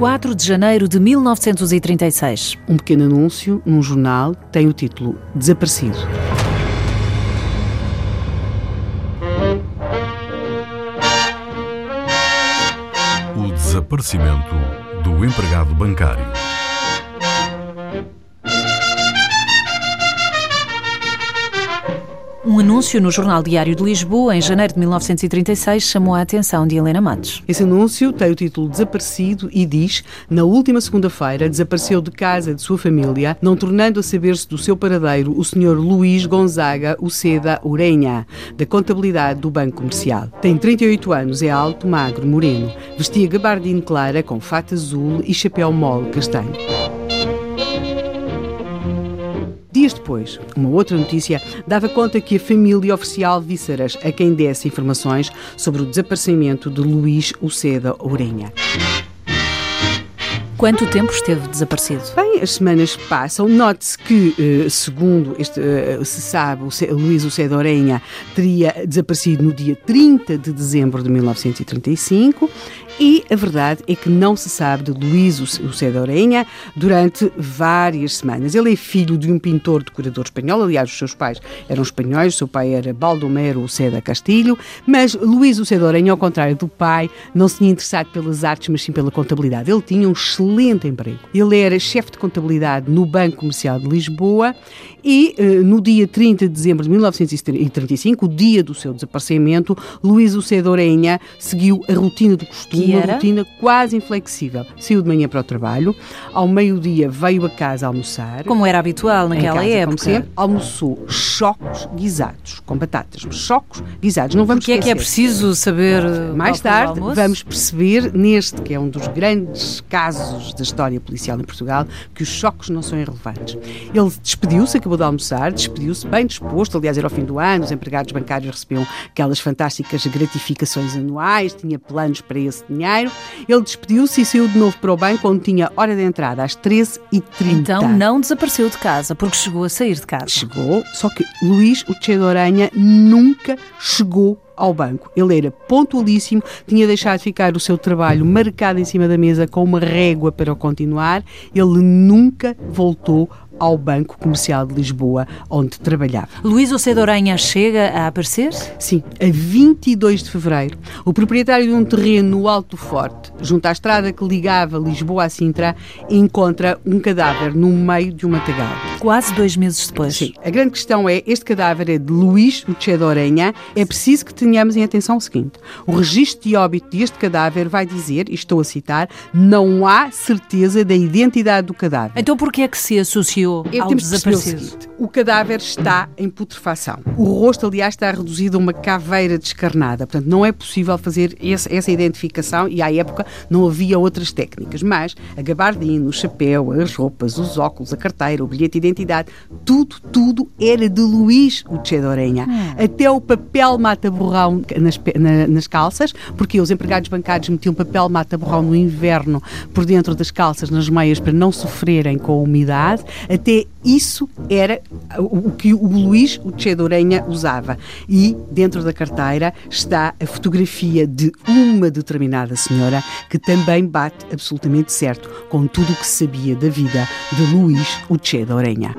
4 de janeiro de 1936. Um pequeno anúncio num jornal tem o título Desaparecido. O desaparecimento do empregado bancário. Um anúncio no Jornal Diário de Lisboa, em janeiro de 1936, chamou a atenção de Helena Matos. Esse anúncio tem o título Desaparecido e diz: Na última segunda-feira desapareceu de casa de sua família, não tornando a saber-se do seu paradeiro o Sr. Luís Gonzaga Uceda Urenha, da contabilidade do Banco Comercial. Tem 38 anos, é alto, magro, moreno. Vestia gabardine clara com fato azul e chapéu mole castanho. Dias depois, uma outra notícia dava conta que a família oficial Vísceras a quem desse informações sobre o desaparecimento de Luís Uceda Ourenha. Quanto tempo esteve desaparecido? Bem, as semanas passam. Note-se que, eh, segundo este, eh, se sabe, o Luís Uceda Ourenha teria desaparecido no dia 30 de dezembro de 1935 e a verdade é que não se sabe de Luís Uceda Ourenha durante várias semanas. Ele é filho de um pintor decorador espanhol, aliás, os seus pais eram espanhóis, o seu pai era Baldomero Uceda Castilho, mas Luís Uceda Ourenha, ao contrário do pai, não se tinha interessado pelas artes, mas sim pela contabilidade. Ele tinha um excelente emprego. Ele era chefe de contabilidade no Banco Comercial de Lisboa e eh, no dia 30 de dezembro de 1935, o dia do seu desaparecimento, Luís Uceda Ourenha seguiu a rotina do costume uma rotina quase inflexível. Saiu de manhã para o trabalho, ao meio-dia veio a casa almoçar. Como era habitual naquela casa, época. Como sempre, almoçou chocos guisados, com batatas. Chocos guisados. Não vamos Porque é que é preciso saber. Mais tarde vamos perceber, neste que é um dos grandes casos da história policial em Portugal, que os choques não são irrelevantes. Ele despediu-se, acabou de almoçar, despediu-se bem disposto, aliás, era ao fim do ano, os empregados bancários recebiam aquelas fantásticas gratificações anuais, tinha planos para esse dinheiro. Ele despediu-se e saiu de novo para o banco, onde tinha hora de entrada às 13h30. Então não desapareceu de casa, porque chegou a sair de casa. Chegou, só que Luís, o Che de Oranha, nunca chegou ao banco. Ele era pontualíssimo, tinha deixado ficar o seu trabalho marcado em cima da mesa com uma régua para o continuar. Ele nunca voltou ao Banco Comercial de Lisboa, onde trabalhava. Luís Ocedo Oranha chega a aparecer? Sim, a 22 de fevereiro. O proprietário de um terreno no Alto Forte, junto à estrada que ligava Lisboa a Sintra, encontra um cadáver no meio de um matagal. Quase dois meses depois. Sim. A grande questão é, este cadáver é de Luís Ocedo Oranha. É preciso que tenhamos em atenção o seguinte. O registro de óbito deste cadáver vai dizer, e estou a citar, não há certeza da identidade do cadáver. Então por que é que se associou ao desaparecido. O, seguinte, o cadáver está em putrefação. O rosto, aliás, está reduzido a uma caveira descarnada. Portanto, não é possível fazer esse, essa identificação e, à época, não havia outras técnicas. Mas a gabardina, o chapéu, as roupas, os óculos, a carteira, o bilhete de identidade, tudo, tudo era de Luís Uche de Orenha. Hum. Até o papel mata-borrão nas, na, nas calças, porque os empregados bancários metiam papel mata-borrão no inverno por dentro das calças, nas meias, para não sofrerem com a umidade. Até isso era o que o Luís, o Che de Orenha, usava. E dentro da carteira está a fotografia de uma determinada senhora que também bate absolutamente certo com tudo o que sabia da vida de Luís, o Che de Orenha.